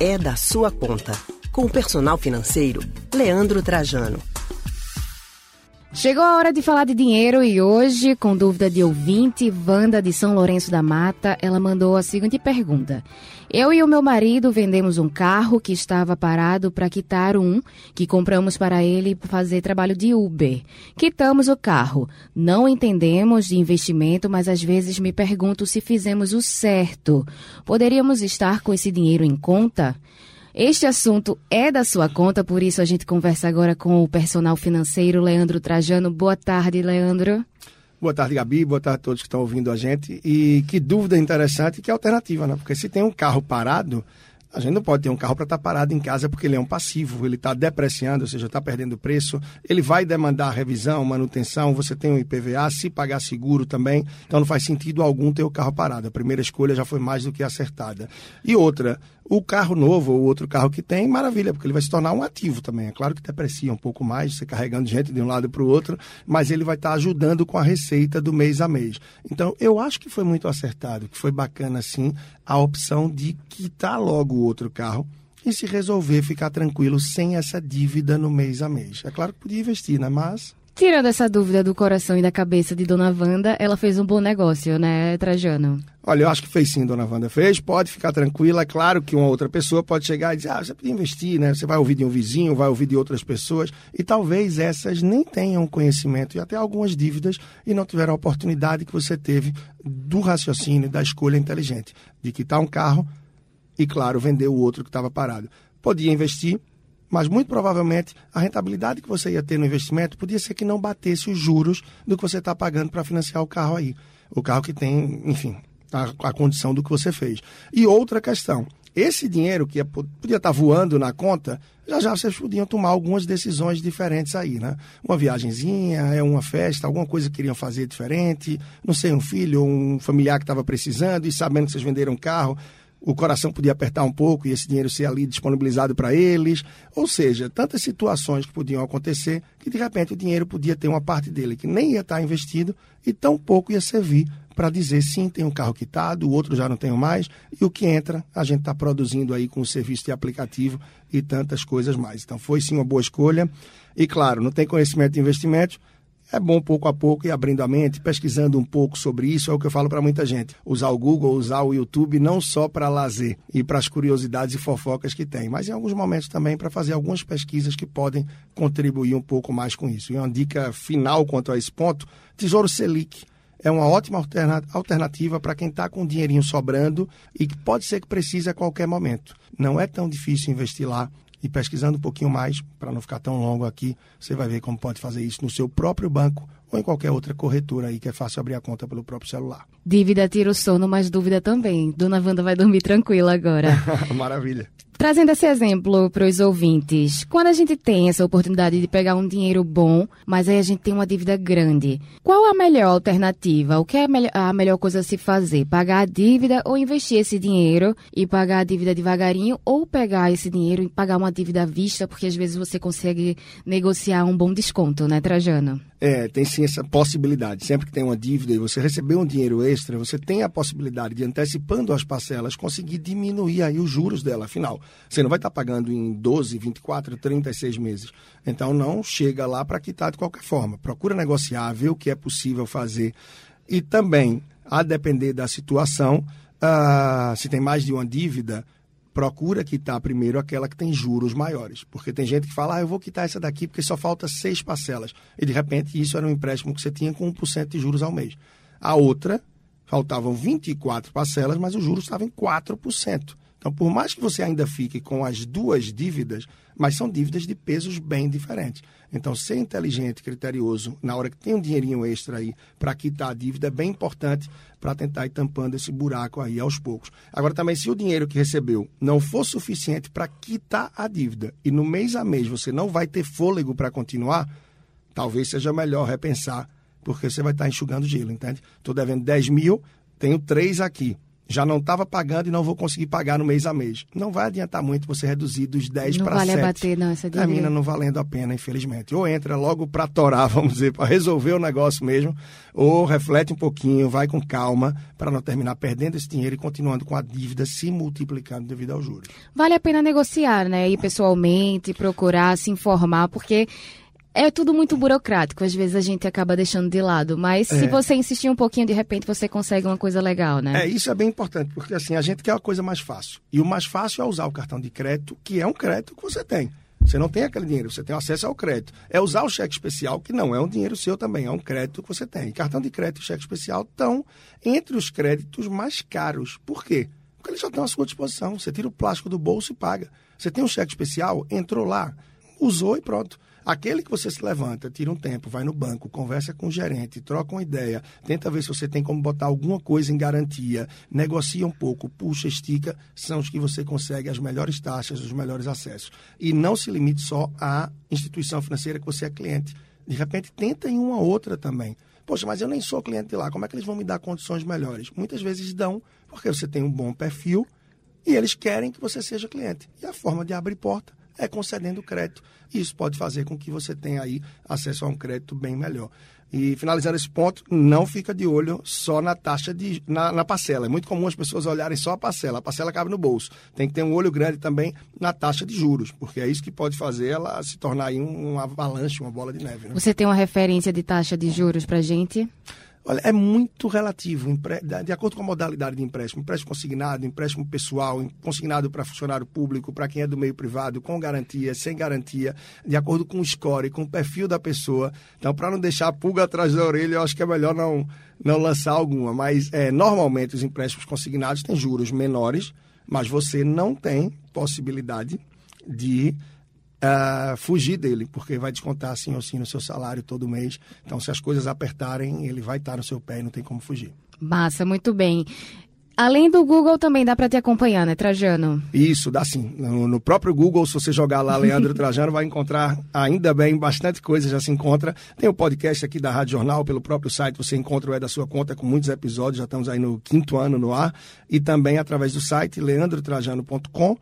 é da sua conta. Com o personal financeiro, Leandro Trajano. Chegou a hora de falar de dinheiro e hoje, com dúvida de ouvinte, Wanda de São Lourenço da Mata, ela mandou a seguinte pergunta. Eu e o meu marido vendemos um carro que estava parado para quitar um que compramos para ele fazer trabalho de Uber. Quitamos o carro. Não entendemos de investimento, mas às vezes me pergunto se fizemos o certo. Poderíamos estar com esse dinheiro em conta? Este assunto é da sua conta, por isso a gente conversa agora com o personal financeiro Leandro Trajano. Boa tarde, Leandro. Boa tarde, Gabi. Boa tarde a todos que estão ouvindo a gente. E que dúvida interessante, que alternativa, né? Porque se tem um carro parado, a gente não pode ter um carro para estar tá parado em casa porque ele é um passivo, ele está depreciando, ou seja, está perdendo preço. Ele vai demandar revisão, manutenção, você tem um IPVA, se pagar seguro também. Então não faz sentido algum ter o carro parado. A primeira escolha já foi mais do que acertada. E outra, o carro novo ou outro carro que tem, maravilha, porque ele vai se tornar um ativo também. É claro que deprecia um pouco mais, você carregando gente de um lado para o outro, mas ele vai estar tá ajudando com a receita do mês a mês. Então, eu acho que foi muito acertado, que foi bacana, sim, a opção de quitar logo o outro carro e se resolver ficar tranquilo sem essa dívida no mês a mês. É claro que podia investir, né? Mas Tirando essa dúvida do coração e da cabeça de Dona Wanda, ela fez um bom negócio, né, Trajano? Olha, eu acho que fez sim, Dona Wanda fez. Pode ficar tranquila. É claro que uma outra pessoa pode chegar e dizer, ah, você podia investir, né? Você vai ouvir de um vizinho, vai ouvir de outras pessoas. E talvez essas nem tenham conhecimento e até algumas dívidas e não tiveram a oportunidade que você teve do raciocínio, da escolha inteligente. De quitar um carro e, claro, vender o outro que estava parado. Podia investir, mas muito provavelmente a rentabilidade que você ia ter no investimento podia ser que não batesse os juros do que você está pagando para financiar o carro aí. O carro que tem, enfim, a, a, condição do que você fez. E outra questão, esse dinheiro que podia estar tá voando na conta, já já vocês podiam tomar algumas decisões diferentes aí, né? Uma viagenzinha, é uma festa, alguma coisa que queriam fazer diferente, não sei, um filho um familiar que estava precisando e sabendo que vocês venderam um carro, o coração podia apertar um pouco e esse dinheiro ser ali disponibilizado para eles. Ou seja, tantas situações que podiam acontecer que de repente o dinheiro podia ter uma parte dele que nem ia estar investido e tão pouco ia servir para dizer sim, tem um carro quitado, o outro já não tenho mais, e o que entra a gente está produzindo aí com o serviço de aplicativo e tantas coisas mais. Então foi sim uma boa escolha. E claro, não tem conhecimento de investimentos, é bom pouco a pouco ir abrindo a mente, pesquisando um pouco sobre isso. É o que eu falo para muita gente. Usar o Google, usar o YouTube não só para lazer e para as curiosidades e fofocas que tem, mas em alguns momentos também para fazer algumas pesquisas que podem contribuir um pouco mais com isso. E uma dica final quanto a esse ponto: Tesouro Selic é uma ótima alternativa para quem está com dinheirinho sobrando e que pode ser que precise a qualquer momento. Não é tão difícil investir lá e pesquisando um pouquinho mais, para não ficar tão longo aqui, você vai ver como pode fazer isso no seu próprio banco ou em qualquer outra corretora aí que é fácil abrir a conta pelo próprio celular. Dívida tira o sono, mas dúvida também. Dona Wanda vai dormir tranquila agora. Maravilha. Trazendo esse exemplo para os ouvintes, quando a gente tem essa oportunidade de pegar um dinheiro bom, mas aí a gente tem uma dívida grande, qual a melhor alternativa? O que é a melhor coisa a se fazer? Pagar a dívida ou investir esse dinheiro e pagar a dívida devagarinho ou pegar esse dinheiro e pagar uma dívida à vista, porque às vezes você consegue negociar um bom desconto, né, Trajano? É, tem sim essa possibilidade. Sempre que tem uma dívida e você recebeu um dinheiro extra, você tem a possibilidade de, antecipando as parcelas, conseguir diminuir aí os juros dela. Afinal, você não vai estar pagando em 12, 24, 36 meses. Então, não chega lá para quitar de qualquer forma. Procura negociar, ver o que é possível fazer. E também, a depender da situação, uh, se tem mais de uma dívida, procura quitar primeiro aquela que tem juros maiores. Porque tem gente que fala, ah, eu vou quitar essa daqui porque só falta seis parcelas. E de repente isso era um empréstimo que você tinha com 1% de juros ao mês. A outra, faltavam 24 parcelas, mas o juros estava em 4%. Então, por mais que você ainda fique com as duas dívidas, mas são dívidas de pesos bem diferentes. Então, ser inteligente, criterioso, na hora que tem um dinheirinho extra aí para quitar a dívida, é bem importante para tentar ir tampando esse buraco aí aos poucos. Agora, também, se o dinheiro que recebeu não for suficiente para quitar a dívida e no mês a mês você não vai ter fôlego para continuar, talvez seja melhor repensar, porque você vai estar enxugando gelo, entende? Estou devendo 10 mil, tenho três aqui já não estava pagando e não vou conseguir pagar no mês a mês. Não vai adiantar muito você reduzir dos 10 para vale 7. Não vale abater, não, essa Termina não valendo a pena, infelizmente. Ou entra logo para torar, vamos dizer, para resolver o negócio mesmo, ou reflete um pouquinho, vai com calma, para não terminar perdendo esse dinheiro e continuando com a dívida se multiplicando devido aos juros. Vale a pena negociar, né? Ir pessoalmente, procurar se informar, porque é tudo muito burocrático, às vezes a gente acaba deixando de lado, mas é. se você insistir um pouquinho, de repente você consegue uma coisa legal, né? É, isso é bem importante, porque assim, a gente quer uma coisa mais fácil. E o mais fácil é usar o cartão de crédito, que é um crédito que você tem. Você não tem aquele dinheiro, você tem acesso ao crédito. É usar o cheque especial, que não é um dinheiro seu também, é um crédito que você tem. cartão de crédito e cheque especial estão entre os créditos mais caros. Por quê? Porque eles já estão à sua disposição. Você tira o plástico do bolso e paga. Você tem um cheque especial, entrou lá, usou e pronto. Aquele que você se levanta, tira um tempo, vai no banco, conversa com o gerente, troca uma ideia, tenta ver se você tem como botar alguma coisa em garantia, negocia um pouco, puxa, estica, são os que você consegue as melhores taxas, os melhores acessos. E não se limite só à instituição financeira que você é cliente. De repente, tenta em uma outra também. Poxa, mas eu nem sou cliente de lá, como é que eles vão me dar condições melhores? Muitas vezes dão, porque você tem um bom perfil e eles querem que você seja cliente. E a forma de abrir porta é concedendo crédito. Isso pode fazer com que você tenha aí acesso a um crédito bem melhor. E finalizando esse ponto, não fica de olho só na taxa de na, na, parcela. É muito comum as pessoas olharem só a parcela. A parcela cabe no bolso. Tem que ter um olho grande também na taxa de juros, porque é isso que pode fazer ela se tornar aí um, um avalanche, uma bola de neve. Né? Você tem uma referência de taxa de juros para gente? Olha, é muito relativo, de acordo com a modalidade de empréstimo. Empréstimo consignado, empréstimo pessoal, consignado para funcionário público, para quem é do meio privado, com garantia, sem garantia, de acordo com o score, com o perfil da pessoa. Então, para não deixar a pulga atrás da orelha, eu acho que é melhor não, não lançar alguma. Mas, é, normalmente, os empréstimos consignados têm juros menores, mas você não tem possibilidade de uh, fugir dele, porque vai descontar assim ou assim no seu salário todo mês. Então, se as coisas apertarem, ele vai estar no seu pé e não tem como fugir. Massa, muito bem. Além do Google, também dá para te acompanhar, né, Trajano? Isso, dá sim. No, no próprio Google, se você jogar lá Leandro Trajano, vai encontrar, ainda bem, bastante coisa já se encontra. Tem o podcast aqui da Rádio Jornal, pelo próprio site, você encontra o É da Sua Conta, com muitos episódios, já estamos aí no quinto ano no ar. E também através do site leandrotrajano.com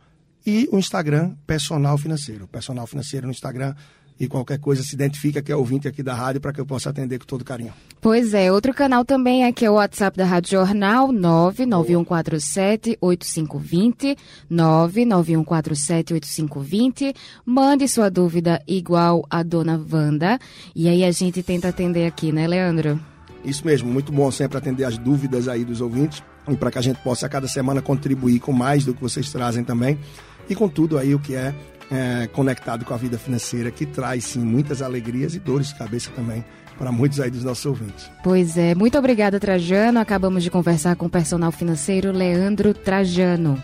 e o Instagram Personal Financeiro. Personal Financeiro no Instagram e qualquer coisa se identifica que é ouvinte aqui da rádio para que eu possa atender com todo carinho. Pois é, outro canal também é que é o WhatsApp da Rádio Jornal, 991478520, 991478520. Mande sua dúvida igual a dona Wanda e aí a gente tenta atender aqui, né, Leandro? Isso mesmo, muito bom sempre atender as dúvidas aí dos ouvintes e para que a gente possa a cada semana contribuir com mais do que vocês trazem também e com tudo aí o que é, é conectado com a vida financeira, que traz sim muitas alegrias e dores de cabeça também para muitos aí dos nossos ouvintes. Pois é, muito obrigada, Trajano. Acabamos de conversar com o personal financeiro Leandro Trajano.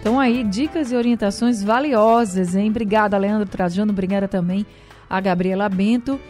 Então aí, dicas e orientações valiosas, hein? Obrigada, Leandro Trajano. Obrigada também a Gabriela Bento.